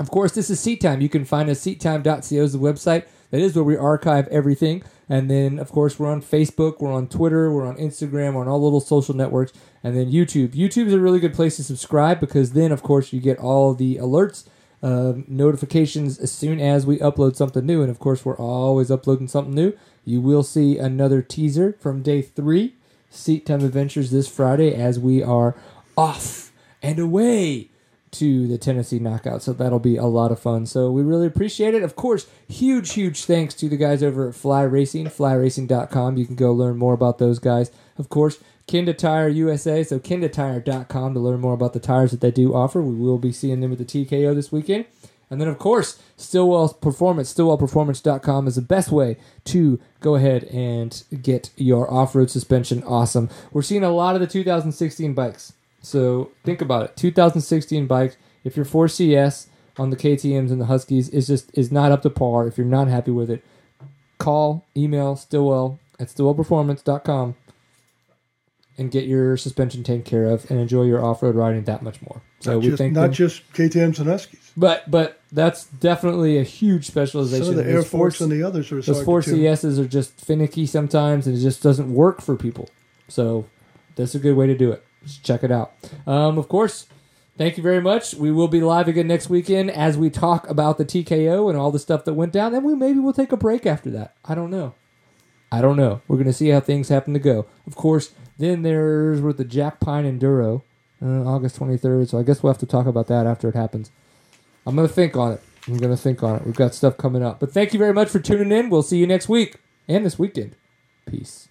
Of course, this is Seat Time. You can find us seattime.co is the website. That is where we archive everything. And then, of course, we're on Facebook, we're on Twitter, we're on Instagram, we're on all little social networks, and then YouTube. YouTube is a really good place to subscribe because then, of course, you get all the alerts, uh, notifications as soon as we upload something new. And of course, we're always uploading something new. You will see another teaser from day three, Seat Time Adventures, this Friday as we are off and away to the Tennessee Knockout. So that'll be a lot of fun. So we really appreciate it. Of course, huge, huge thanks to the guys over at Fly Racing, flyracing.com. You can go learn more about those guys. Of course, Kenda Tire USA, so kendatire.com to learn more about the tires that they do offer. We will be seeing them at the TKO this weekend. And then, of course, Stillwell Performance, stillwellperformance.com is the best way to go ahead and get your off road suspension awesome. We're seeing a lot of the 2016 bikes. So think about it. 2016 bikes, if your 4CS on the KTMs and the Huskies is just is not up to par, if you're not happy with it, call, email Stillwell at stillwellperformance.com and get your suspension taken care of and enjoy your off-road riding that much more. So not we just, think not them- just KTM's and Huskies. but but that's definitely a huge specialization. Of the Those Air Force four- and the others are those four CSs are just finicky sometimes, and it just doesn't work for people. So that's a good way to do it. Just check it out. Um, of course, thank you very much. We will be live again next weekend as we talk about the TKO and all the stuff that went down. Then we maybe we'll take a break after that. I don't know. I don't know. We're gonna see how things happen to go. Of course, then there's with the Jack Pine Enduro, uh, August 23rd. So I guess we'll have to talk about that after it happens. I'm gonna think on it. I'm gonna think on it. We've got stuff coming up. But thank you very much for tuning in. We'll see you next week and this weekend. Peace.